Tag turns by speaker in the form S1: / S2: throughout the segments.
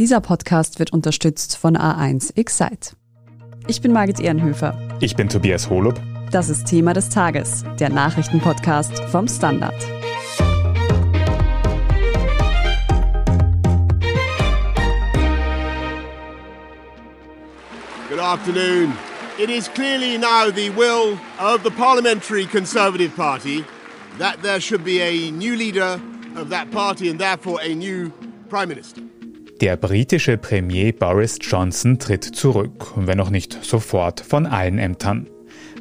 S1: Dieser Podcast wird unterstützt von A1 Excite. Ich bin Margit Ehrenhöfer.
S2: Ich bin Tobias Holub.
S1: Das ist Thema des Tages, der Nachrichtenpodcast vom Standard.
S3: Good afternoon. It is clearly now the will of the Parliamentary Conservative Party that there should be a new leader of that party and therefore a new Prime Minister.
S2: Der britische Premier Boris Johnson tritt zurück, wenn auch nicht sofort von allen Ämtern.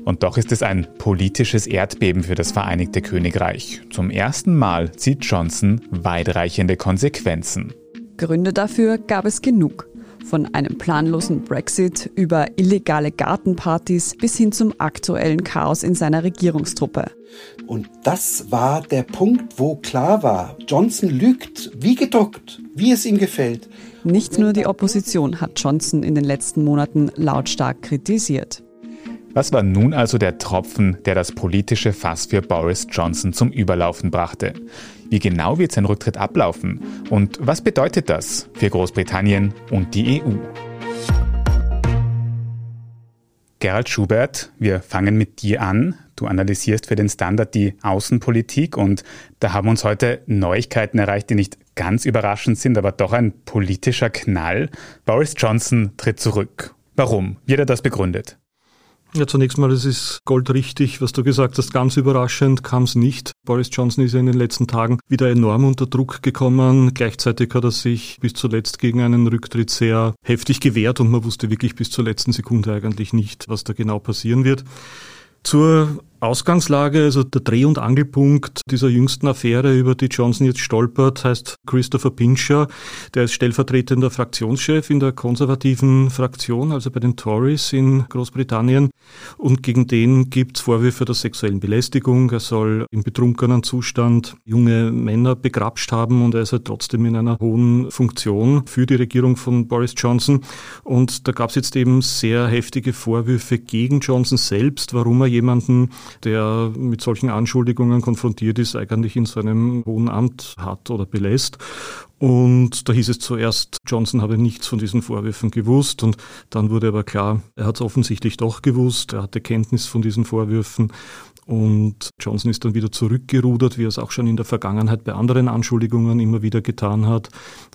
S2: Und doch ist es ein politisches Erdbeben für das Vereinigte Königreich. Zum ersten Mal zieht Johnson weitreichende Konsequenzen.
S1: Gründe dafür gab es genug. Von einem planlosen Brexit über illegale Gartenpartys bis hin zum aktuellen Chaos in seiner Regierungstruppe.
S4: Und das war der Punkt, wo klar war, Johnson lügt, wie gedruckt, wie es ihm gefällt.
S1: Nicht nur die Opposition hat Johnson in den letzten Monaten lautstark kritisiert.
S2: Was war nun also der Tropfen, der das politische Fass für Boris Johnson zum Überlaufen brachte? Wie genau wird sein Rücktritt ablaufen? Und was bedeutet das für Großbritannien und die EU? Gerald Schubert, wir fangen mit dir an. Du analysierst für den Standard die Außenpolitik und da haben uns heute Neuigkeiten erreicht, die nicht ganz überraschend sind, aber doch ein politischer Knall. Boris Johnson tritt zurück. Warum? Wie hat er das begründet?
S5: Ja, zunächst mal, es ist goldrichtig, was du gesagt hast. Ganz überraschend kam es nicht. Boris Johnson ist ja in den letzten Tagen wieder enorm unter Druck gekommen. Gleichzeitig hat er sich bis zuletzt gegen einen Rücktritt sehr heftig gewehrt und man wusste wirklich bis zur letzten Sekunde eigentlich nicht, was da genau passieren wird. Zur Ausgangslage, also der Dreh- und Angelpunkt dieser jüngsten Affäre, über die Johnson jetzt stolpert, heißt Christopher Pincher. Der ist stellvertretender Fraktionschef in der konservativen Fraktion, also bei den Tories in Großbritannien. Und gegen den gibt es Vorwürfe der sexuellen Belästigung. Er soll im betrunkenen Zustand junge Männer begrapscht haben und er ist halt trotzdem in einer hohen Funktion für die Regierung von Boris Johnson. Und da gab es jetzt eben sehr heftige Vorwürfe gegen Johnson selbst, warum er jemanden der mit solchen Anschuldigungen konfrontiert ist, eigentlich in seinem hohen Amt hat oder belässt. Und da hieß es zuerst, Johnson habe nichts von diesen Vorwürfen gewusst. Und dann wurde aber klar, er hat es offensichtlich doch gewusst, er hatte Kenntnis von diesen Vorwürfen. Und Johnson ist dann wieder zurückgerudert, wie er es auch schon in der Vergangenheit bei anderen Anschuldigungen immer wieder getan hat.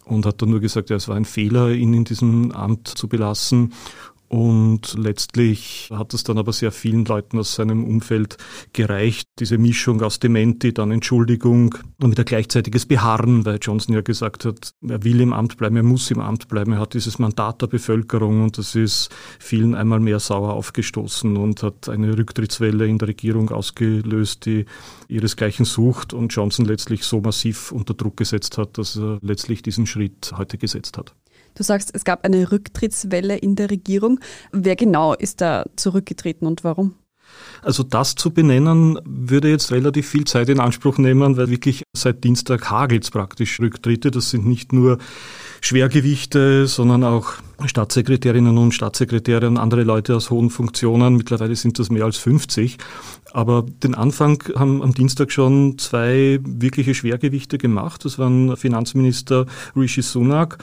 S5: Und hat dann nur gesagt, ja, es war ein Fehler, ihn in diesem Amt zu belassen und letztlich hat es dann aber sehr vielen Leuten aus seinem Umfeld gereicht, diese Mischung aus Dementi, dann Entschuldigung und wieder gleichzeitiges Beharren, weil Johnson ja gesagt hat, er will im Amt bleiben, er muss im Amt bleiben, er hat dieses Mandat der Bevölkerung und das ist vielen einmal mehr sauer aufgestoßen und hat eine Rücktrittswelle in der Regierung ausgelöst, die ihresgleichen sucht und Johnson letztlich so massiv unter Druck gesetzt hat, dass er letztlich diesen Schritt heute gesetzt hat.
S1: Du sagst, es gab eine Rücktrittswelle in der Regierung. Wer genau ist da zurückgetreten und warum?
S5: Also das zu benennen, würde jetzt relativ viel Zeit in Anspruch nehmen, weil wirklich seit Dienstag hagelt praktisch Rücktritte. Das sind nicht nur Schwergewichte, sondern auch Staatssekretärinnen und Staatssekretäre und andere Leute aus hohen Funktionen. Mittlerweile sind das mehr als 50. Aber den Anfang haben am Dienstag schon zwei wirkliche Schwergewichte gemacht. Das waren Finanzminister Rishi Sunak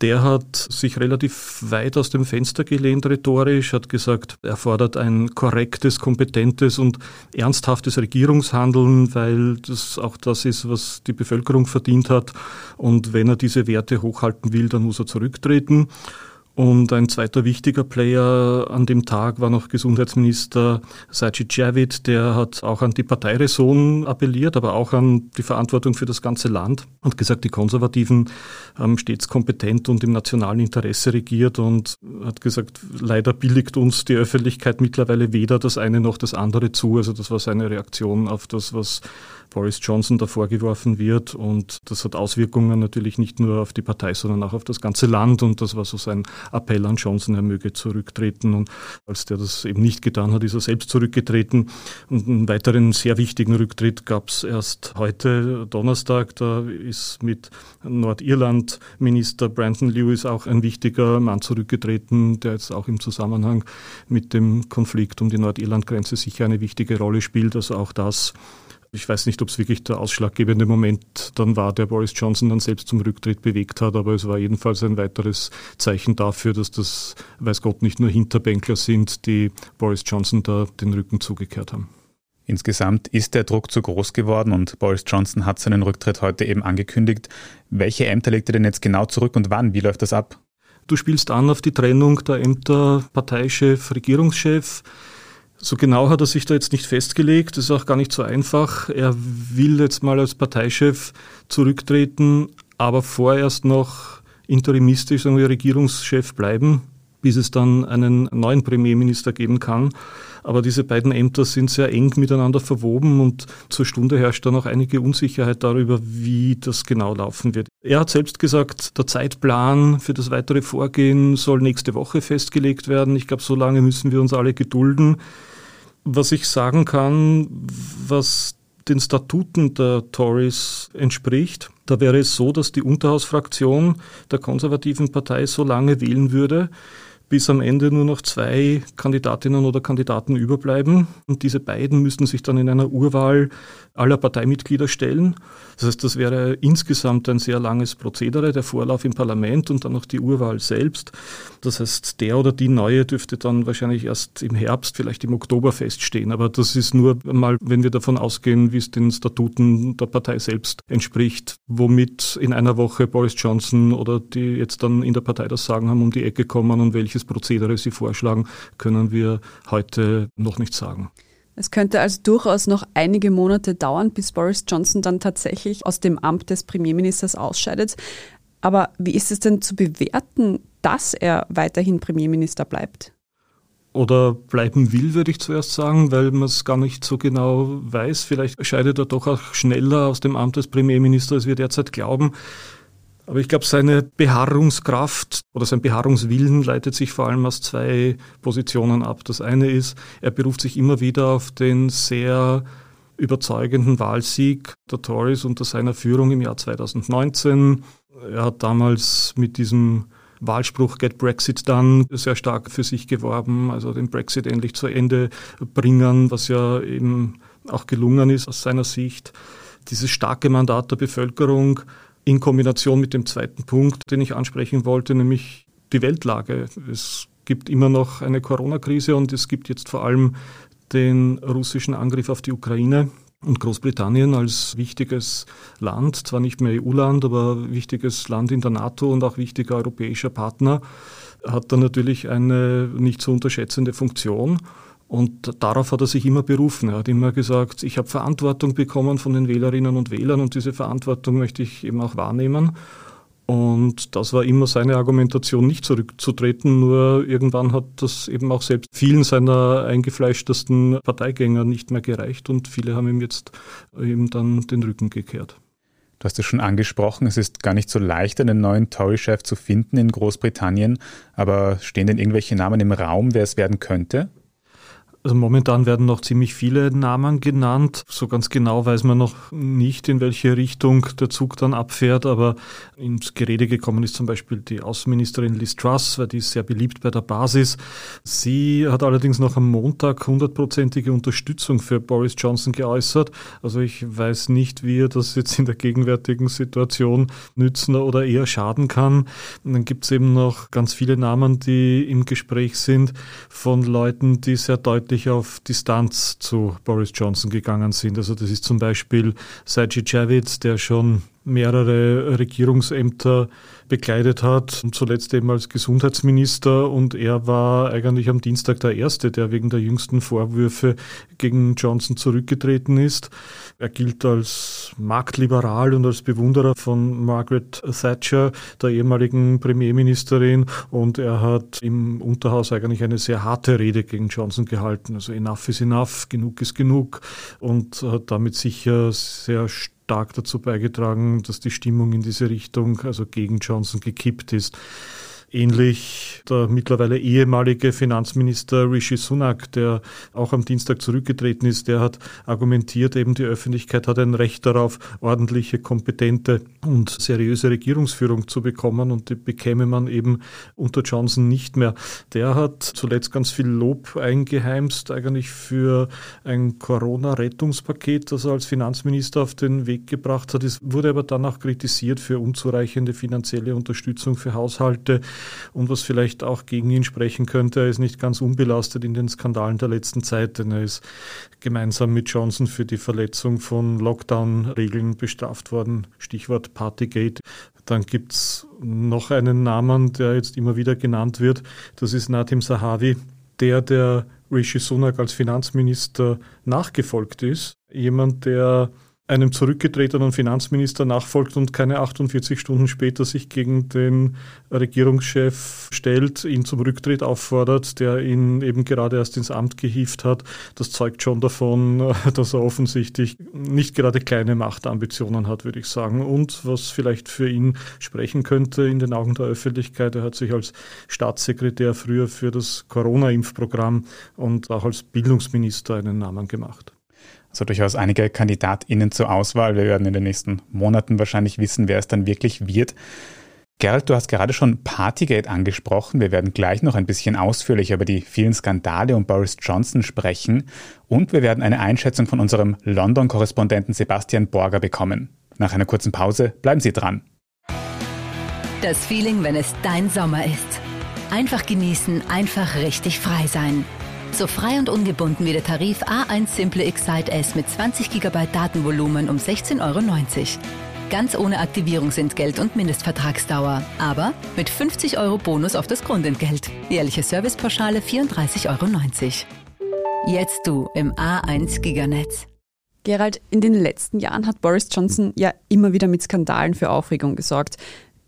S5: der hat sich relativ weit aus dem Fenster gelehnt rhetorisch, hat gesagt, er fordert ein korrektes, kompetentes und ernsthaftes Regierungshandeln, weil das auch das ist, was die Bevölkerung verdient hat. Und wenn er diese Werte hochhalten will, dann muss er zurücktreten. Und ein zweiter wichtiger Player an dem Tag war noch Gesundheitsminister Sajid Javid, der hat auch an die Parteiräson appelliert, aber auch an die Verantwortung für das ganze Land und gesagt, die Konservativen haben stets kompetent und im nationalen Interesse regiert und hat gesagt, leider billigt uns die Öffentlichkeit mittlerweile weder das eine noch das andere zu. Also das war seine Reaktion auf das, was Boris Johnson da vorgeworfen wird. Und das hat Auswirkungen natürlich nicht nur auf die Partei, sondern auch auf das ganze Land. Und das war so sein Appell an Johnson, er möge zurücktreten. Und als der das eben nicht getan hat, ist er selbst zurückgetreten. Und einen weiteren sehr wichtigen Rücktritt gab es erst heute, Donnerstag. Da ist mit Nordirland-Minister Brandon Lewis auch ein wichtiger Mann zurückgetreten, der jetzt auch im Zusammenhang mit dem Konflikt um die Nordirland-Grenze sicher eine wichtige Rolle spielt. Also auch das Ich weiß nicht, ob es wirklich der ausschlaggebende Moment dann war, der Boris Johnson dann selbst zum Rücktritt bewegt hat, aber es war jedenfalls ein weiteres Zeichen dafür, dass das, weiß Gott, nicht nur Hinterbänkler sind, die Boris Johnson da den Rücken zugekehrt haben.
S2: Insgesamt ist der Druck zu groß geworden und Boris Johnson hat seinen Rücktritt heute eben angekündigt. Welche Ämter legt er denn jetzt genau zurück und wann? Wie läuft das ab?
S5: Du spielst an auf die Trennung der Ämter Parteichef, Regierungschef. So genau hat er sich da jetzt nicht festgelegt. Das ist auch gar nicht so einfach. Er will jetzt mal als Parteichef zurücktreten, aber vorerst noch interimistisch, sagen wir, Regierungschef bleiben, bis es dann einen neuen Premierminister geben kann. Aber diese beiden Ämter sind sehr eng miteinander verwoben und zur Stunde herrscht dann auch einige Unsicherheit darüber, wie das genau laufen wird. Er hat selbst gesagt, der Zeitplan für das weitere Vorgehen soll nächste Woche festgelegt werden. Ich glaube, so lange müssen wir uns alle gedulden. Was ich sagen kann, was den Statuten der Tories entspricht, da wäre es so, dass die Unterhausfraktion der konservativen Partei so lange wählen würde, bis am Ende nur noch zwei Kandidatinnen oder Kandidaten überbleiben. Und diese beiden müssten sich dann in einer Urwahl aller Parteimitglieder stellen. Das heißt, das wäre insgesamt ein sehr langes Prozedere, der Vorlauf im Parlament und dann noch die Urwahl selbst. Das heißt, der oder die neue dürfte dann wahrscheinlich erst im Herbst, vielleicht im Oktober feststehen. Aber das ist nur mal, wenn wir davon ausgehen, wie es den Statuten der Partei selbst entspricht, womit in einer Woche Boris Johnson oder die jetzt dann in der Partei das Sagen haben, um die Ecke kommen und welches Prozedere sie vorschlagen, können wir heute noch nicht sagen.
S1: Es könnte also durchaus noch einige Monate dauern, bis Boris Johnson dann tatsächlich aus dem Amt des Premierministers ausscheidet. Aber wie ist es denn zu bewerten, dass er weiterhin Premierminister bleibt?
S5: Oder bleiben will, würde ich zuerst sagen, weil man es gar nicht so genau weiß. Vielleicht scheidet er doch auch schneller aus dem Amt des Premierministers, als wir derzeit glauben. Aber ich glaube, seine Beharrungskraft oder sein Beharrungswillen leitet sich vor allem aus zwei Positionen ab. Das eine ist, er beruft sich immer wieder auf den sehr überzeugenden Wahlsieg der Tories unter seiner Führung im Jahr 2019. Er hat damals mit diesem Wahlspruch Get Brexit Done sehr stark für sich geworben, also den Brexit endlich zu Ende bringen, was ja eben auch gelungen ist aus seiner Sicht. Dieses starke Mandat der Bevölkerung in Kombination mit dem zweiten Punkt, den ich ansprechen wollte, nämlich die Weltlage. Es gibt immer noch eine Corona-Krise und es gibt jetzt vor allem den russischen Angriff auf die Ukraine. Und Großbritannien als wichtiges Land, zwar nicht mehr EU-Land, aber wichtiges Land in der NATO und auch wichtiger europäischer Partner, hat dann natürlich eine nicht zu unterschätzende Funktion. Und darauf hat er sich immer berufen. Er hat immer gesagt, ich habe Verantwortung bekommen von den Wählerinnen und Wählern und diese Verantwortung möchte ich eben auch wahrnehmen. Und das war immer seine Argumentation, nicht zurückzutreten. Nur irgendwann hat das eben auch selbst vielen seiner eingefleischtesten Parteigänger nicht mehr gereicht und viele haben ihm jetzt eben dann den Rücken gekehrt.
S2: Du hast es schon angesprochen, es ist gar nicht so leicht, einen neuen Tory-Chef zu finden in Großbritannien. Aber stehen denn irgendwelche Namen im Raum, wer es werden könnte?
S5: Also momentan werden noch ziemlich viele Namen genannt. So ganz genau weiß man noch nicht, in welche Richtung der Zug dann abfährt, aber ins Gerede gekommen ist zum Beispiel die Außenministerin Liz Truss, weil die ist sehr beliebt bei der Basis. Sie hat allerdings noch am Montag hundertprozentige Unterstützung für Boris Johnson geäußert. Also ich weiß nicht, wie er das jetzt in der gegenwärtigen Situation nützen oder eher schaden kann. Und dann gibt es eben noch ganz viele Namen, die im Gespräch sind von Leuten, die sehr deutlich deutlich auf Distanz zu Boris Johnson gegangen sind. Also das ist zum Beispiel Sajid Javid, der schon mehrere Regierungsämter bekleidet hat, zuletzt eben als Gesundheitsminister. Und er war eigentlich am Dienstag der Erste, der wegen der jüngsten Vorwürfe gegen Johnson zurückgetreten ist. Er gilt als marktliberal und als Bewunderer von Margaret Thatcher, der ehemaligen Premierministerin. Und er hat im Unterhaus eigentlich eine sehr harte Rede gegen Johnson gehalten. Also enough is enough, genug ist genug. Und hat damit sicher sehr stark dazu beigetragen, dass die Stimmung in diese Richtung, also gegen Johnson, gekippt ist. Ähnlich der mittlerweile ehemalige Finanzminister Rishi Sunak, der auch am Dienstag zurückgetreten ist, der hat argumentiert, eben die Öffentlichkeit hat ein Recht darauf, ordentliche, kompetente und seriöse Regierungsführung zu bekommen und die bekäme man eben unter Johnson nicht mehr. Der hat zuletzt ganz viel Lob eingeheimst, eigentlich für ein Corona-Rettungspaket, das er als Finanzminister auf den Weg gebracht hat. Es wurde aber dann auch kritisiert für unzureichende finanzielle Unterstützung für Haushalte und was vielleicht auch gegen ihn sprechen könnte, er ist nicht ganz unbelastet in den Skandalen der letzten Zeit, denn er ist gemeinsam mit Johnson für die Verletzung von Lockdown-Regeln bestraft worden. Stichwort Partygate. Dann gibt es noch einen Namen, der jetzt immer wieder genannt wird. Das ist Nadim Sahavi, der, der Rishi Sunak als Finanzminister nachgefolgt ist. Jemand, der einem zurückgetretenen Finanzminister nachfolgt und keine 48 Stunden später sich gegen den Regierungschef stellt, ihn zum Rücktritt auffordert, der ihn eben gerade erst ins Amt gehievt hat. Das zeugt schon davon, dass er offensichtlich nicht gerade kleine Machtambitionen hat, würde ich sagen. Und was vielleicht für ihn sprechen könnte in den Augen der Öffentlichkeit, er hat sich als Staatssekretär früher für das Corona-Impfprogramm und auch als Bildungsminister einen Namen gemacht.
S2: Also durchaus einige KandidatInnen zur Auswahl. Wir werden in den nächsten Monaten wahrscheinlich wissen, wer es dann wirklich wird. Gerald, du hast gerade schon Partygate angesprochen. Wir werden gleich noch ein bisschen ausführlicher über die vielen Skandale um Boris Johnson sprechen. Und wir werden eine Einschätzung von unserem London-Korrespondenten Sebastian Borger bekommen. Nach einer kurzen Pause bleiben Sie dran.
S6: Das Feeling, wenn es dein Sommer ist. Einfach genießen, einfach richtig frei sein. So frei und ungebunden wie der Tarif A1 Simple Excite S mit 20 GB Datenvolumen um 16,90 Euro. Ganz ohne Aktivierungsentgelt und Mindestvertragsdauer. Aber mit 50 Euro Bonus auf das Grundentgelt. Jährliche Servicepauschale 34,90 Euro. Jetzt du im A1 Giganetz.
S1: Gerald, in den letzten Jahren hat Boris Johnson ja immer wieder mit Skandalen für Aufregung gesorgt.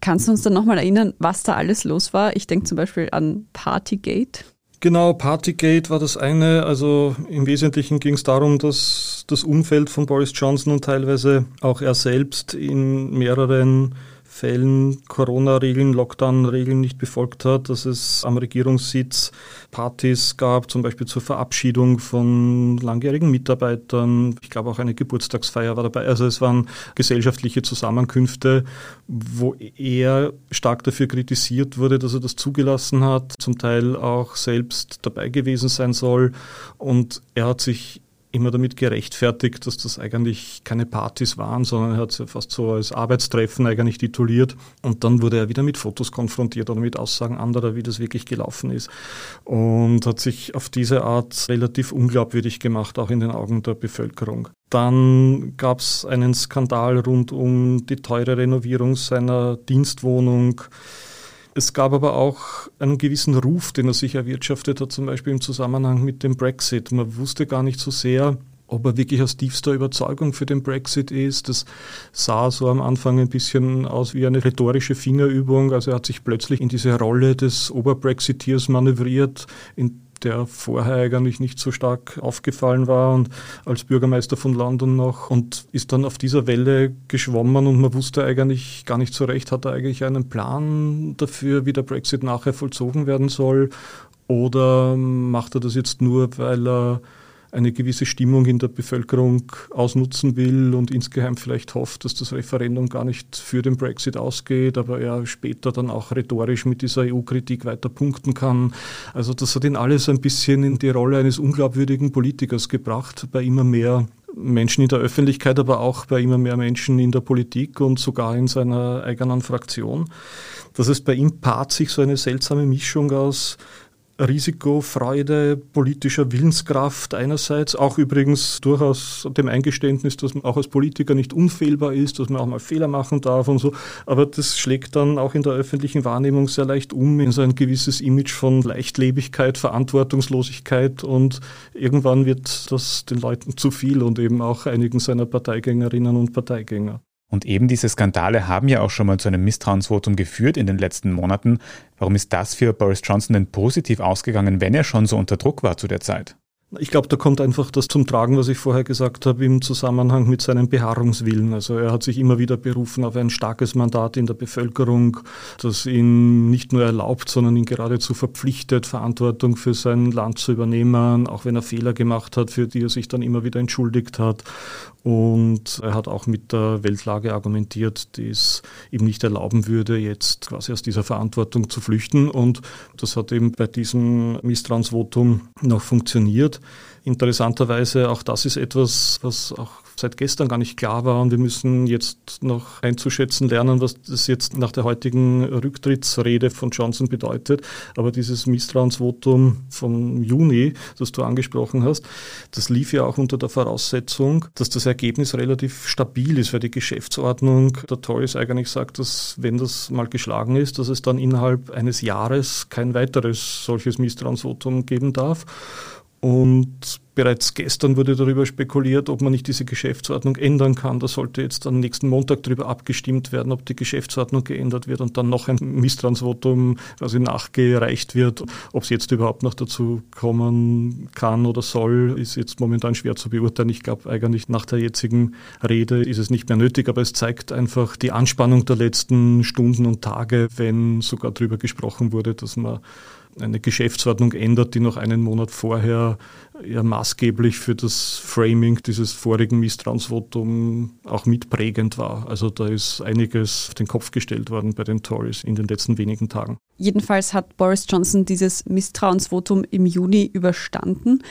S1: Kannst du uns dann nochmal erinnern, was da alles los war? Ich denke zum Beispiel an Partygate.
S5: Genau, Partygate war das eine. Also im Wesentlichen ging es darum, dass das Umfeld von Boris Johnson und teilweise auch er selbst in mehreren Fällen Corona-Regeln, Lockdown-Regeln nicht befolgt hat, dass es am Regierungssitz Partys gab, zum Beispiel zur Verabschiedung von langjährigen Mitarbeitern. Ich glaube auch eine Geburtstagsfeier war dabei. Also es waren gesellschaftliche Zusammenkünfte, wo er stark dafür kritisiert wurde, dass er das zugelassen hat, zum Teil auch selbst dabei gewesen sein soll. Und er hat sich immer damit gerechtfertigt, dass das eigentlich keine Partys waren, sondern er hat es fast so als Arbeitstreffen eigentlich tituliert. Und dann wurde er wieder mit Fotos konfrontiert oder mit Aussagen anderer, wie das wirklich gelaufen ist. Und hat sich auf diese Art relativ unglaubwürdig gemacht, auch in den Augen der Bevölkerung. Dann gab es einen Skandal rund um die teure Renovierung seiner Dienstwohnung. Es gab aber auch einen gewissen Ruf, den er sich erwirtschaftet hat, zum Beispiel im Zusammenhang mit dem Brexit. Man wusste gar nicht so sehr, ob er wirklich aus tiefster Überzeugung für den Brexit ist. Das sah so am Anfang ein bisschen aus wie eine rhetorische Fingerübung. Also er hat sich plötzlich in diese Rolle des Oberbrexiteers manövriert, in der vorher eigentlich nicht so stark aufgefallen war und als Bürgermeister von London noch und ist dann auf dieser Welle geschwommen und man wusste eigentlich gar nicht so recht, hat er eigentlich einen Plan dafür, wie der Brexit nachher vollzogen werden soll? Oder macht er das jetzt nur, weil er eine gewisse Stimmung in der Bevölkerung ausnutzen will und insgeheim vielleicht hofft, dass das Referendum gar nicht für den Brexit ausgeht, aber er später dann auch rhetorisch mit dieser EU-Kritik weiter punkten kann. Also das hat ihn alles ein bisschen in die Rolle eines unglaubwürdigen Politikers gebracht, bei immer mehr Menschen in der Öffentlichkeit, aber auch bei immer mehr Menschen in der Politik und sogar in seiner eigenen Fraktion. Das ist bei ihm paart sich so eine seltsame Mischung aus Risikofreude, politischer Willenskraft einerseits, auch übrigens durchaus dem Eingeständnis, dass man auch als Politiker nicht unfehlbar ist, dass man auch mal Fehler machen darf und so. Aber das schlägt dann auch in der öffentlichen Wahrnehmung sehr leicht um in so ein gewisses Image von Leichtlebigkeit, Verantwortungslosigkeit und irgendwann wird das den Leuten zu viel und eben auch einigen seiner Parteigängerinnen und Parteigänger.
S2: Und eben diese Skandale haben ja auch schon mal zu einem Misstrauensvotum geführt in den letzten Monaten. Warum ist das für Boris Johnson denn positiv ausgegangen, wenn er schon so unter Druck war zu der Zeit?
S5: Ich glaube, da kommt einfach das zum Tragen, was ich vorher gesagt habe, im Zusammenhang mit seinem Beharrungswillen. Also er hat sich immer wieder berufen auf ein starkes Mandat in der Bevölkerung, das ihn nicht nur erlaubt, sondern ihn geradezu verpflichtet, Verantwortung für sein Land zu übernehmen, auch wenn er Fehler gemacht hat, für die er sich dann immer wieder entschuldigt hat. Und er hat auch mit der Weltlage argumentiert, die es ihm nicht erlauben würde, jetzt quasi aus dieser Verantwortung zu flüchten. Und das hat eben bei diesem Misstrauensvotum noch funktioniert. Interessanterweise, auch das ist etwas, was auch seit gestern gar nicht klar war und wir müssen jetzt noch einzuschätzen lernen, was das jetzt nach der heutigen Rücktrittsrede von Johnson bedeutet. Aber dieses Misstrauensvotum vom Juni, das du angesprochen hast, das lief ja auch unter der Voraussetzung, dass das Ergebnis relativ stabil ist, weil die Geschäftsordnung der Tories eigentlich sagt, dass wenn das mal geschlagen ist, dass es dann innerhalb eines Jahres kein weiteres solches Misstrauensvotum geben darf. Und bereits gestern wurde darüber spekuliert, ob man nicht diese Geschäftsordnung ändern kann. Da sollte jetzt am nächsten Montag darüber abgestimmt werden, ob die Geschäftsordnung geändert wird und dann noch ein Misstrauensvotum quasi nachgereicht wird. Ob es jetzt überhaupt noch dazu kommen kann oder soll, ist jetzt momentan schwer zu beurteilen. Ich glaube eigentlich nach der jetzigen Rede ist es nicht mehr nötig, aber es zeigt einfach die Anspannung der letzten Stunden und Tage, wenn sogar darüber gesprochen wurde, dass man eine Geschäftsordnung ändert, die noch einen Monat vorher ja maßgeblich für das Framing dieses vorigen Misstrauensvotums auch mitprägend war. Also da ist einiges auf den Kopf gestellt worden bei den Tories in den letzten wenigen Tagen.
S1: Jedenfalls hat Boris Johnson dieses Misstrauensvotum im Juni überstanden.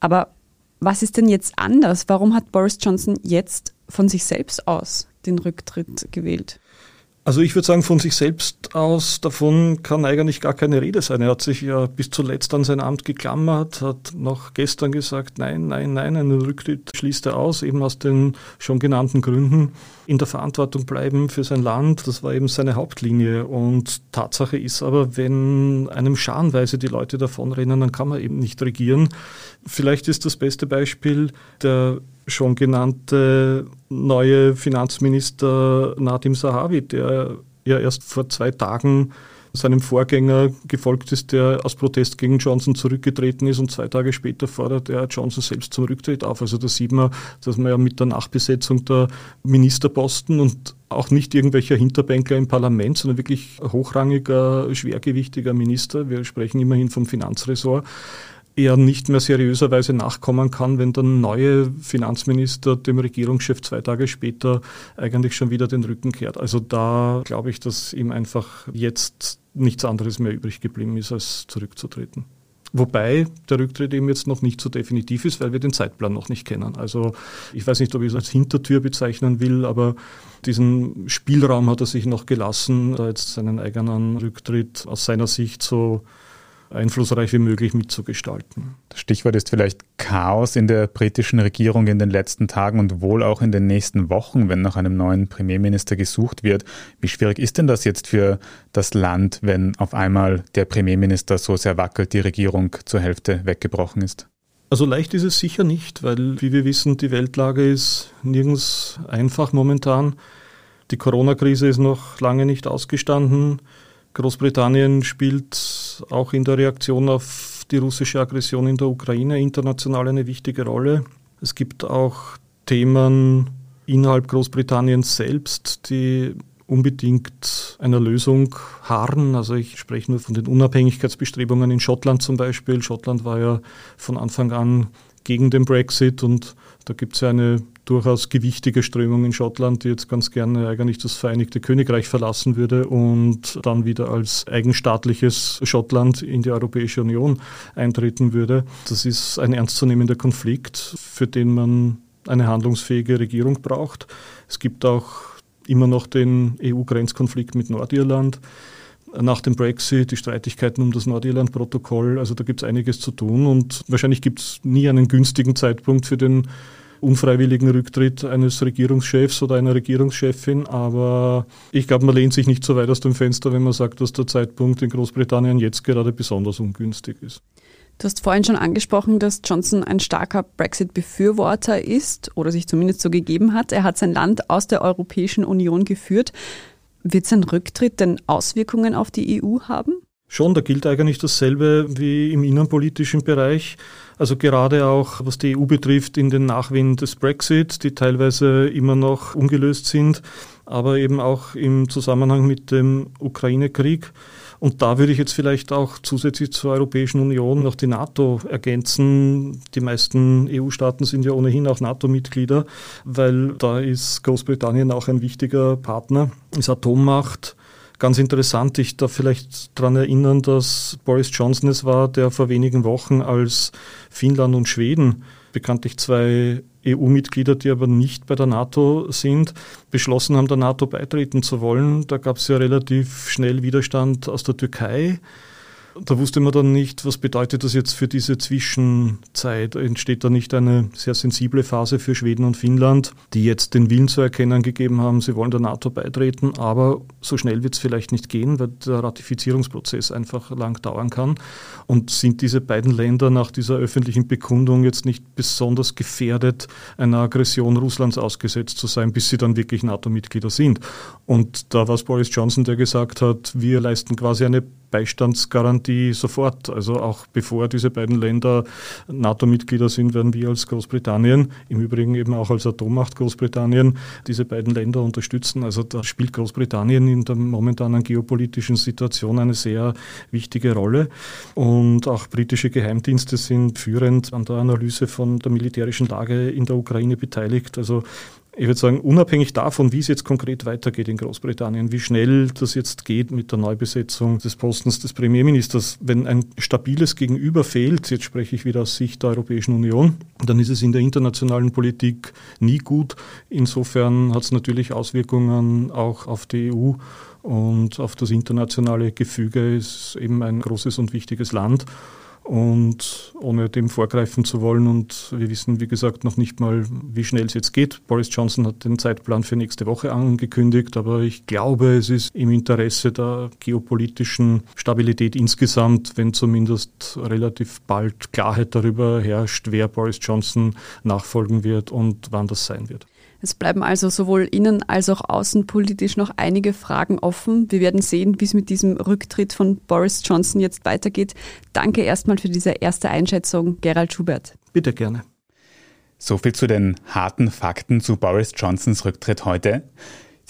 S1: Aber was ist denn jetzt anders? Warum hat Boris Johnson jetzt von sich selbst aus den Rücktritt gewählt?
S5: Also ich würde sagen, von sich selbst aus, davon kann eigentlich gar keine Rede sein. Er hat sich ja bis zuletzt an sein Amt geklammert, hat noch gestern gesagt, nein, nein, nein, einen Rücktritt schließt er aus, eben aus den schon genannten Gründen. In der Verantwortung bleiben für sein Land, das war eben seine Hauptlinie. Und Tatsache ist aber, wenn einem scharenweise die Leute davonrennen, dann kann man eben nicht regieren. Vielleicht ist das beste Beispiel der schon genannte neue Finanzminister Nadim Sahavi, der ja erst vor zwei Tagen seinem Vorgänger gefolgt ist, der aus Protest gegen Johnson zurückgetreten ist und zwei Tage später fordert er Johnson selbst zum Rücktritt auf. Also da sieht man, dass man ja mit der Nachbesetzung der Ministerposten und auch nicht irgendwelcher Hinterbänkler im Parlament, sondern wirklich hochrangiger, schwergewichtiger Minister, wir sprechen immerhin vom Finanzressort, er nicht mehr seriöserweise nachkommen kann, wenn der neue Finanzminister dem Regierungschef zwei Tage später eigentlich schon wieder den Rücken kehrt. Also da glaube ich, dass ihm einfach jetzt nichts anderes mehr übrig geblieben ist, als zurückzutreten. Wobei der Rücktritt eben jetzt noch nicht so definitiv ist, weil wir den Zeitplan noch nicht kennen. Also ich weiß nicht, ob ich es als Hintertür bezeichnen will, aber diesen Spielraum hat er sich noch gelassen, da jetzt seinen eigenen Rücktritt aus seiner Sicht so einflussreich wie möglich mitzugestalten.
S2: Das Stichwort ist vielleicht Chaos in der britischen Regierung in den letzten Tagen und wohl auch in den nächsten Wochen, wenn nach einem neuen Premierminister gesucht wird. Wie schwierig ist denn das jetzt für das Land, wenn auf einmal der Premierminister so sehr wackelt, die Regierung zur Hälfte weggebrochen ist?
S5: Also leicht ist es sicher nicht, weil, wie wir wissen, die Weltlage ist nirgends einfach momentan. Die Corona-Krise ist noch lange nicht ausgestanden. Großbritannien spielt auch in der Reaktion auf die russische Aggression in der Ukraine international eine wichtige Rolle. Es gibt auch Themen innerhalb Großbritanniens selbst, die unbedingt einer Lösung harren. Also ich spreche nur von den Unabhängigkeitsbestrebungen in Schottland zum Beispiel. Schottland war ja von Anfang an gegen den Brexit und da gibt es ja eine durchaus gewichtige Strömung in Schottland, die jetzt ganz gerne eigentlich das Vereinigte Königreich verlassen würde und dann wieder als eigenstaatliches Schottland in die Europäische Union eintreten würde. Das ist ein ernstzunehmender Konflikt, für den man eine handlungsfähige Regierung braucht. Es gibt auch immer noch den EU-Grenzkonflikt mit Nordirland nach dem Brexit, die Streitigkeiten um das Nordirland-Protokoll. Also da gibt es einiges zu tun und wahrscheinlich gibt es nie einen günstigen Zeitpunkt für den unfreiwilligen Rücktritt eines Regierungschefs oder einer Regierungschefin. Aber ich glaube, man lehnt sich nicht so weit aus dem Fenster, wenn man sagt, dass der Zeitpunkt in Großbritannien jetzt gerade besonders ungünstig ist.
S1: Du hast vorhin schon angesprochen, dass Johnson ein starker Brexit-Befürworter ist oder sich zumindest so gegeben hat. Er hat sein Land aus der Europäischen Union geführt. Wird sein Rücktritt denn Auswirkungen auf die EU haben?
S5: Schon, da gilt eigentlich dasselbe wie im innenpolitischen Bereich. Also gerade auch, was die EU betrifft, in den Nachwehen des Brexit, die teilweise immer noch ungelöst sind, aber eben auch im Zusammenhang mit dem Ukraine-Krieg. Und da würde ich jetzt vielleicht auch zusätzlich zur Europäischen Union noch die NATO ergänzen. Die meisten EU-Staaten sind ja ohnehin auch NATO-Mitglieder, weil da ist Großbritannien auch ein wichtiger Partner, ist Atommacht Ganz interessant, ich darf vielleicht daran erinnern, dass Boris Johnson es war, der vor wenigen Wochen als Finnland und Schweden, bekanntlich zwei EU-Mitglieder, die aber nicht bei der NATO sind, beschlossen haben, der NATO beitreten zu wollen. Da gab es ja relativ schnell Widerstand aus der Türkei. Da wusste man dann nicht, was bedeutet das jetzt für diese Zwischenzeit? Entsteht da nicht eine sehr sensible Phase für Schweden und Finnland, die jetzt den Willen zu erkennen gegeben haben, sie wollen der NATO beitreten, aber so schnell wird es vielleicht nicht gehen, weil der Ratifizierungsprozess einfach lang dauern kann. Und sind diese beiden Länder nach dieser öffentlichen Bekundung jetzt nicht besonders gefährdet, einer Aggression Russlands ausgesetzt zu sein, bis sie dann wirklich NATO-Mitglieder sind? Und da war es Boris Johnson, der gesagt hat, wir leisten quasi eine Beistandsgarantie sofort. Also auch bevor diese beiden Länder NATO-Mitglieder sind, werden wir als Großbritannien, im Übrigen eben auch als Atommacht Großbritannien, diese beiden Länder unterstützen. Also da spielt Großbritannien in der momentanen geopolitischen Situation eine sehr wichtige Rolle. Und auch britische Geheimdienste sind führend an der Analyse von der militärischen Lage in der Ukraine beteiligt. Also ich würde sagen, unabhängig davon, wie es jetzt konkret weitergeht in Großbritannien, wie schnell das jetzt geht mit der Neubesetzung des Postens des Premierministers, wenn ein stabiles Gegenüber fehlt, jetzt spreche ich wieder aus Sicht der Europäischen Union, dann ist es in der internationalen Politik nie gut. Insofern hat es natürlich Auswirkungen auch auf die EU und auf das internationale Gefüge, ist eben ein großes und wichtiges Land. Und ohne dem vorgreifen zu wollen, und wir wissen, wie gesagt, noch nicht mal, wie schnell es jetzt geht. Boris Johnson hat den Zeitplan für nächste Woche angekündigt, aber ich glaube, es ist im Interesse der geopolitischen Stabilität insgesamt, wenn zumindest relativ bald Klarheit darüber herrscht, wer Boris Johnson nachfolgen wird und wann das sein wird.
S1: Es bleiben also sowohl innen- als auch außenpolitisch noch einige Fragen offen. Wir werden sehen, wie es mit diesem Rücktritt von Boris Johnson jetzt weitergeht. Danke erstmal für diese erste Einschätzung, Gerald Schubert.
S5: Bitte gerne.
S2: So viel zu den harten Fakten zu Boris Johnsons Rücktritt heute.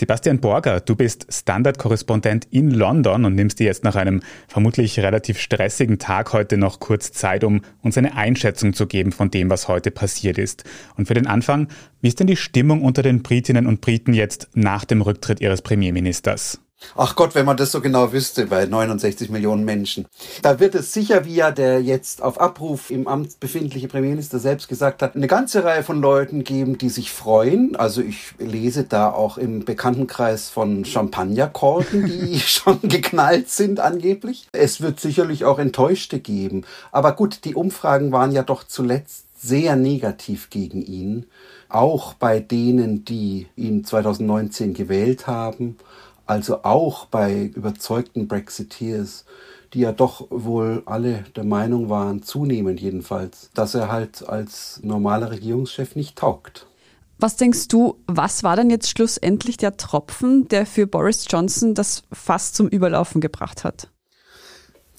S2: Sebastian Borger, du bist Standardkorrespondent in London und nimmst dir jetzt nach einem vermutlich relativ stressigen Tag heute noch kurz Zeit, um uns eine Einschätzung zu geben von dem, was heute passiert ist. Und für den Anfang, wie ist denn die Stimmung unter den Britinnen und Briten jetzt nach dem Rücktritt ihres Premierministers?
S4: Ach Gott, wenn man das so genau wüsste bei 69 Millionen Menschen. Da wird es sicher, wie ja der jetzt auf Abruf im Amt befindliche Premierminister selbst gesagt hat, eine ganze Reihe von Leuten geben, die sich freuen. Also ich lese da auch im Bekanntenkreis von Champagnerkorken, die schon geknallt sind angeblich. Es wird sicherlich auch Enttäuschte geben. Aber gut, die Umfragen waren ja doch zuletzt sehr negativ gegen ihn. Auch bei denen, die ihn 2019 gewählt haben also auch bei überzeugten Brexiteers, die ja doch wohl alle der Meinung waren, zunehmend jedenfalls, dass er halt als normaler Regierungschef nicht taugt.
S1: Was denkst du, was war denn jetzt schlussendlich der Tropfen, der für Boris Johnson das fast zum Überlaufen gebracht hat?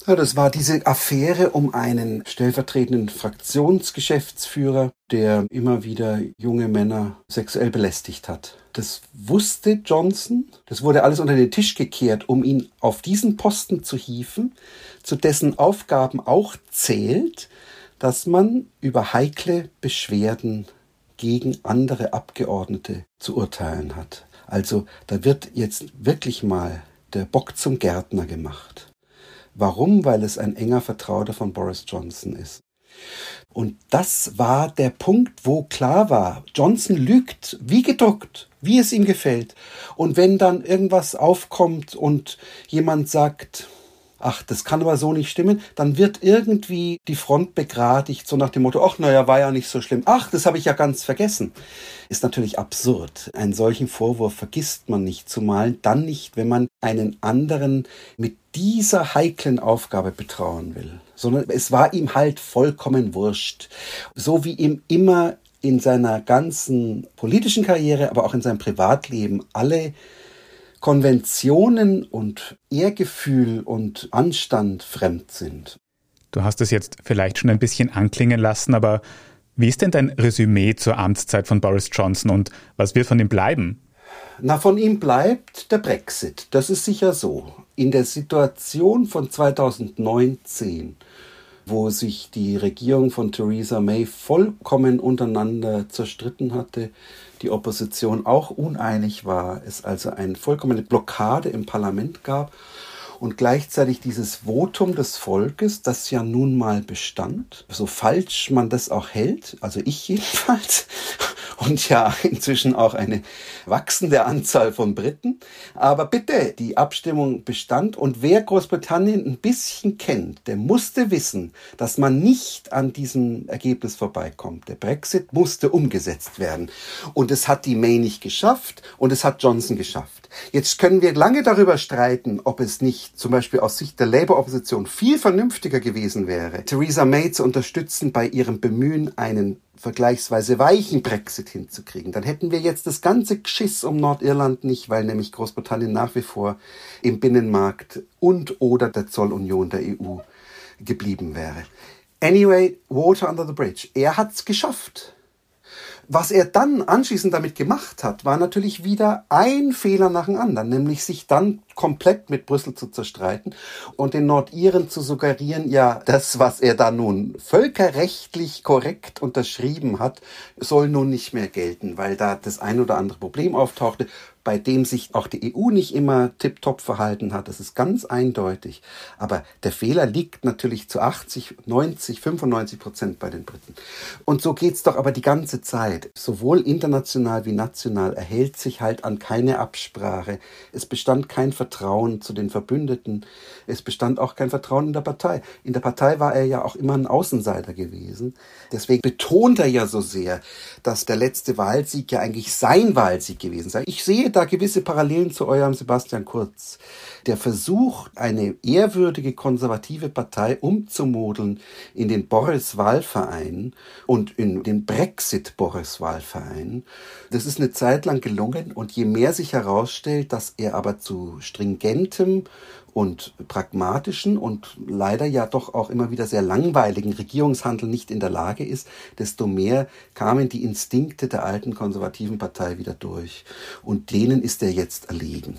S4: Ja, das war diese Affäre um einen stellvertretenden Fraktionsgeschäftsführer, der immer wieder junge Männer sexuell belästigt hat. Das wusste Johnson. Das wurde alles unter den Tisch gekehrt, um ihn auf diesen Posten zu hieven, zu dessen Aufgaben auch zählt, dass man über heikle Beschwerden gegen andere Abgeordnete zu urteilen hat. Also da wird jetzt wirklich mal der Bock zum Gärtner gemacht. Warum? Weil es ein enger Vertrauter von Boris Johnson ist. Und das war der Punkt, wo klar war, Johnson lügt, wie gedruckt, wie es ihm gefällt. Und wenn dann irgendwas aufkommt und jemand sagt, ach, das kann aber so nicht stimmen, dann wird irgendwie die Front begradigt, so nach dem Motto, ach, naja, war ja nicht so schlimm. Ach, das habe ich ja ganz vergessen. Ist natürlich absurd. Einen solchen Vorwurf vergisst man nicht, zumal dann nicht, wenn man einen anderen mit dieser heiklen Aufgabe betrauen will, sondern es war ihm halt vollkommen wurscht. So wie ihm immer in seiner ganzen politischen Karriere, aber auch in seinem Privatleben alle Konventionen und Ehrgefühl und Anstand fremd sind.
S2: Du hast es jetzt vielleicht schon ein bisschen anklingen lassen, aber wie ist denn dein Resümee zur Amtszeit von Boris Johnson und was wird von ihm bleiben?
S4: Na, von ihm bleibt der Brexit. Das ist sicher so. In der Situation von 2019 wo sich die Regierung von Theresa May vollkommen untereinander zerstritten hatte, die Opposition auch uneinig war, es also eine vollkommene Blockade im Parlament gab und gleichzeitig dieses Votum des Volkes, das ja nun mal bestand, so falsch man das auch hält, also ich jedenfalls, und ja inzwischen auch eine wachsende Anzahl von Briten. Aber bitte, die Abstimmung bestand und wer Großbritannien ein bisschen kennt, der musste wissen, dass man nicht an diesem Ergebnis vorbeikommt. Der Brexit musste umgesetzt werden. Und es hat die May nicht geschafft und es hat Johnson geschafft. Jetzt können wir lange darüber streiten, ob es nicht zum Beispiel aus Sicht der Labour-Opposition viel vernünftiger gewesen wäre, Theresa May zu unterstützen bei ihrem Bemühen, einen vergleichsweise weichen Brexit hinzukriegen. Dann hätten wir jetzt das ganze Geschiss um Nordirland nicht, weil nämlich Großbritannien nach wie vor im Binnenmarkt und oder der Zollunion der EU geblieben wäre. Anyway, Water under the bridge. Er hat's geschafft. Was er dann anschließend damit gemacht hat, war natürlich wieder ein Fehler nach dem anderen, nämlich sich dann komplett mit Brüssel zu zerstreiten und den Nordiren zu suggerieren, ja, das, was er da nun völkerrechtlich korrekt unterschrieben hat, soll nun nicht mehr gelten, weil da das ein oder andere Problem auftauchte bei dem sich auch die EU nicht immer tiptop verhalten hat. Das ist ganz eindeutig. Aber der Fehler liegt natürlich zu 80, 90, 95 Prozent bei den Briten. Und so geht's doch aber die ganze Zeit. Sowohl international wie national erhält sich halt an keine Absprache. Es bestand kein Vertrauen zu den Verbündeten. Es bestand auch kein Vertrauen in der Partei. In der Partei war er ja auch immer ein Außenseiter gewesen. Deswegen betont er ja so sehr, dass der letzte Wahlsieg ja eigentlich sein Wahlsieg gewesen sei. Ich sehe da gewisse Parallelen zu eurem Sebastian Kurz. Der Versuch, eine ehrwürdige konservative Partei umzumodeln in den Boris-Wahlverein und in den Brexit-Boris-Wahlverein, das ist eine Zeit lang gelungen und je mehr sich herausstellt, dass er aber zu stringentem und pragmatischen und leider ja doch auch immer wieder sehr langweiligen Regierungshandel nicht in der Lage ist, desto mehr kamen die Instinkte der alten konservativen Partei wieder durch. Und denen ist er jetzt erlegen.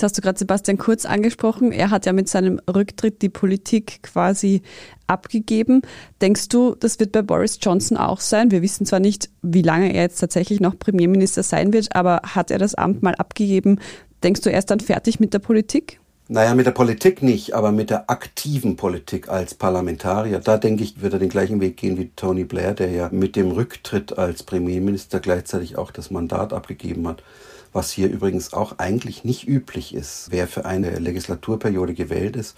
S1: Jetzt hast du gerade Sebastian Kurz angesprochen. Er hat ja mit seinem Rücktritt die Politik quasi abgegeben. Denkst du, das wird bei Boris Johnson auch sein? Wir wissen zwar nicht, wie lange er jetzt tatsächlich noch Premierminister sein wird, aber hat er das Amt mal abgegeben? Denkst du, er ist dann fertig mit der Politik?
S4: Naja, mit der Politik nicht, aber mit der aktiven Politik als Parlamentarier. Da denke ich, wird er den gleichen Weg gehen wie Tony Blair, der ja mit dem Rücktritt als Premierminister gleichzeitig auch das Mandat abgegeben hat. Was hier übrigens auch eigentlich nicht üblich ist. Wer für eine Legislaturperiode gewählt ist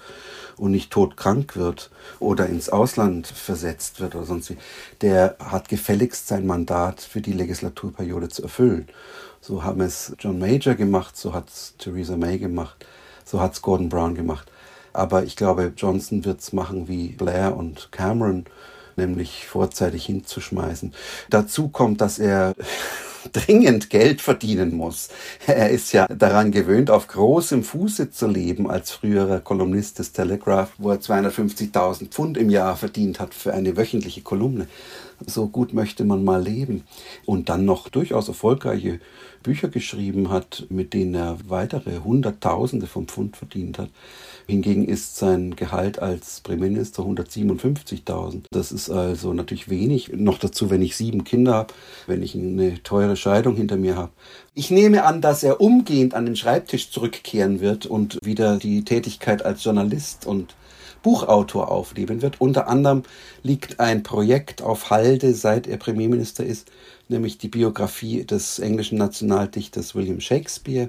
S4: und nicht todkrank wird oder ins Ausland versetzt wird oder sonst wie, der hat gefälligst sein Mandat für die Legislaturperiode zu erfüllen. So haben es John Major gemacht, so hat es Theresa May gemacht. So hat es Gordon Brown gemacht. Aber ich glaube, Johnson wird es machen wie Blair und Cameron, nämlich vorzeitig hinzuschmeißen. Dazu kommt, dass er dringend Geld verdienen muss. Er ist ja daran gewöhnt, auf großem Fuße zu leben als früherer Kolumnist des Telegraph, wo er 250.000 Pfund im Jahr verdient hat für eine wöchentliche Kolumne. So gut möchte man mal leben. Und dann noch durchaus erfolgreiche Bücher geschrieben hat, mit denen er weitere Hunderttausende vom Pfund verdient hat. Hingegen ist sein Gehalt als Premierminister 157.000. Das ist also natürlich wenig. Noch dazu, wenn ich sieben Kinder habe, wenn ich eine teure Scheidung hinter mir habe. Ich nehme an, dass er umgehend an den Schreibtisch zurückkehren wird und wieder die Tätigkeit als Journalist und Buchautor aufleben wird. Unter anderem liegt ein Projekt auf Halde, seit er Premierminister ist, nämlich die Biografie des englischen Nationaldichters William Shakespeare.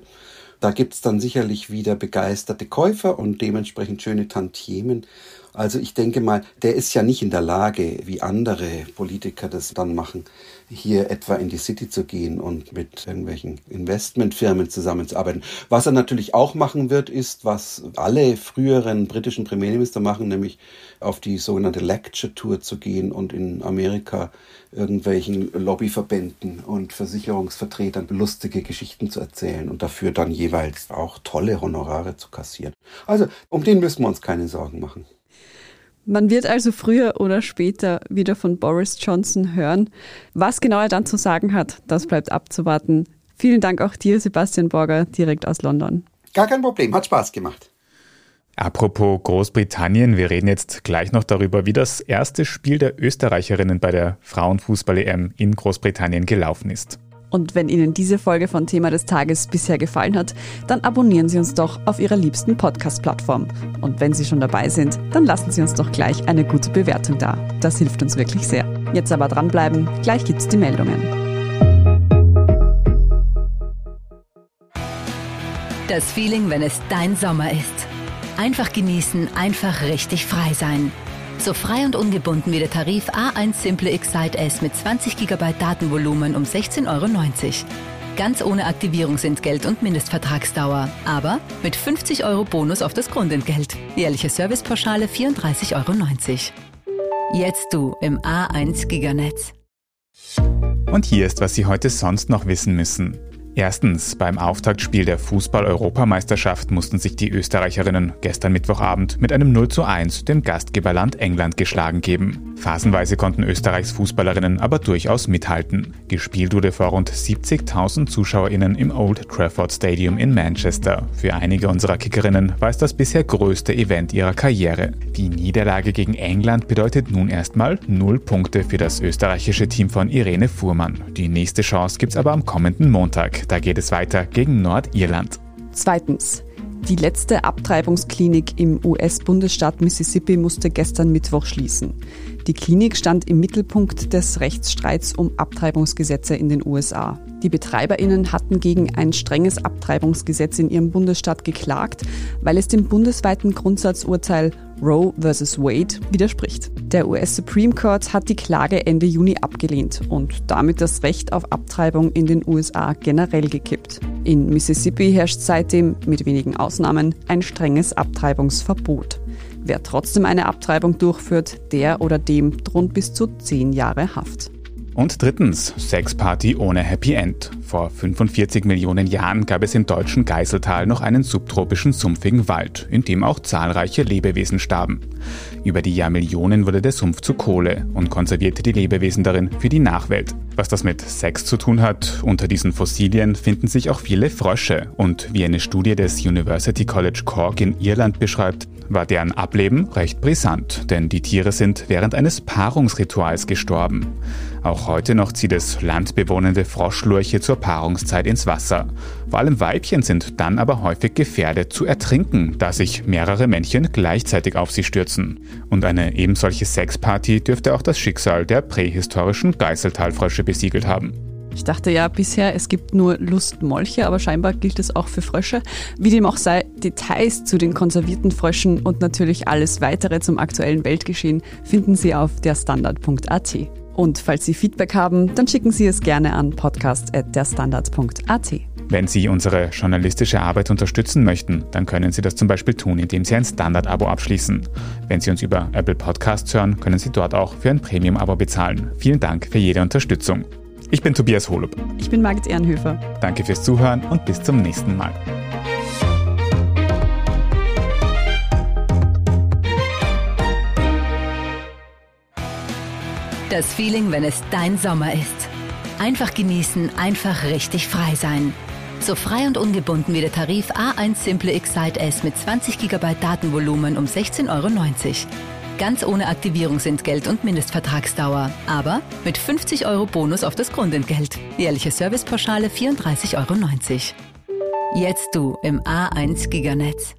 S4: Da gibt's dann sicherlich wieder begeisterte Käufer und dementsprechend schöne Tantiemen. Also ich denke mal, der ist ja nicht in der Lage, wie andere Politiker das dann machen, hier etwa in die City zu gehen und mit irgendwelchen Investmentfirmen zusammenzuarbeiten. Was er natürlich auch machen wird, ist, was alle früheren britischen Premierminister machen, nämlich auf die sogenannte Lecture Tour zu gehen und in Amerika irgendwelchen Lobbyverbänden und Versicherungsvertretern lustige Geschichten zu erzählen und dafür dann jeweils auch tolle Honorare zu kassieren. Also um den müssen wir uns keine Sorgen machen.
S1: Man wird also früher oder später wieder von Boris Johnson hören. Was genau er dann zu sagen hat, das bleibt abzuwarten. Vielen Dank auch dir, Sebastian Borger, direkt aus London.
S4: Gar kein Problem, hat Spaß gemacht.
S2: Apropos Großbritannien, wir reden jetzt gleich noch darüber, wie das erste Spiel der Österreicherinnen bei der Frauenfußball-EM in Großbritannien gelaufen ist.
S1: Und wenn Ihnen diese Folge von Thema des Tages bisher gefallen hat, dann abonnieren Sie uns doch auf Ihrer liebsten Podcast-Plattform. Und wenn Sie schon dabei sind, dann lassen Sie uns doch gleich eine gute Bewertung da. Das hilft uns wirklich sehr. Jetzt aber dranbleiben, gleich gibt's die Meldungen.
S6: Das Feeling, wenn es dein Sommer ist. Einfach genießen, einfach richtig frei sein. So frei und ungebunden wie der Tarif A1 Simple Excite S mit 20 GB Datenvolumen um 16,90 Euro. Ganz ohne Aktivierungsentgelt und Mindestvertragsdauer. Aber mit 50 Euro Bonus auf das Grundentgelt. Jährliche Servicepauschale 34,90 Euro. Jetzt du im A1 Giganetz.
S2: Und hier ist, was Sie heute sonst noch wissen müssen. Erstens, beim Auftaktspiel der Fußball-Europameisterschaft mussten sich die Österreicherinnen gestern Mittwochabend mit einem 0 zu 1 dem Gastgeberland England geschlagen geben. Phasenweise konnten Österreichs Fußballerinnen aber durchaus mithalten. Gespielt wurde vor rund 70.000 ZuschauerInnen im Old Trafford Stadium in Manchester. Für einige unserer Kickerinnen war es das bisher größte Event ihrer Karriere. Die Niederlage gegen England bedeutet nun erstmal 0 Punkte für das österreichische Team von Irene Fuhrmann. Die nächste Chance gibt's aber am kommenden Montag. Da geht es weiter gegen Nordirland.
S1: Zweitens. Die letzte Abtreibungsklinik im US-Bundesstaat Mississippi musste gestern Mittwoch schließen. Die Klinik stand im Mittelpunkt des Rechtsstreits um Abtreibungsgesetze in den USA. Die Betreiberinnen hatten gegen ein strenges Abtreibungsgesetz in ihrem Bundesstaat geklagt, weil es dem bundesweiten Grundsatzurteil Roe vs. Wade widerspricht. Der US Supreme Court hat die Klage Ende Juni abgelehnt und damit das Recht auf Abtreibung in den USA generell gekippt. In Mississippi herrscht seitdem, mit wenigen Ausnahmen, ein strenges Abtreibungsverbot. Wer trotzdem eine Abtreibung durchführt, der oder dem droht bis zu zehn Jahre Haft.
S2: Und drittens, Sexparty ohne Happy End. Vor 45 Millionen Jahren gab es im deutschen Geiseltal noch einen subtropischen sumpfigen Wald, in dem auch zahlreiche Lebewesen starben. Über die Jahrmillionen wurde der Sumpf zu Kohle und konservierte die Lebewesen darin für die Nachwelt. Was das mit Sex zu tun hat, unter diesen Fossilien finden sich auch viele Frösche. Und wie eine Studie des University College Cork in Irland beschreibt, war deren Ableben recht brisant, denn die Tiere sind während eines Paarungsrituals gestorben. Auch heute noch zieht es landbewohnende Froschlurche zur Paarungszeit ins Wasser. Vor allem Weibchen sind dann aber häufig gefährdet zu ertrinken, da sich mehrere Männchen gleichzeitig auf sie stürzen. Und eine ebensolche Sexparty dürfte auch das Schicksal der prähistorischen Geißeltalfrösche besiegelt haben.
S1: Ich dachte ja bisher, es gibt nur Lustmolche, aber scheinbar gilt es auch für Frösche. Wie dem auch sei, Details zu den konservierten Fröschen und natürlich alles weitere zum aktuellen Weltgeschehen finden Sie auf derstandard.at. Und falls Sie Feedback haben, dann schicken Sie es gerne an podcast.derstandard.at.
S2: Wenn Sie unsere journalistische Arbeit unterstützen möchten, dann können Sie das zum Beispiel tun, indem Sie ein Standard-Abo abschließen. Wenn Sie uns über Apple Podcasts hören, können Sie dort auch für ein Premium-Abo bezahlen. Vielen Dank für jede Unterstützung. Ich bin Tobias Holub.
S1: Ich bin Margit Ehrenhöfer.
S2: Danke fürs Zuhören und bis zum nächsten Mal.
S6: Das Feeling, wenn es dein Sommer ist. Einfach genießen, einfach richtig frei sein. So frei und ungebunden wie der Tarif A1 Simple Excite S mit 20 GB Datenvolumen um 16,90 Euro. Ganz ohne Aktivierungsentgelt und Mindestvertragsdauer. Aber mit 50 Euro Bonus auf das Grundentgelt. Jährliche Servicepauschale 34,90 Euro. Jetzt du im A1 Giganetz.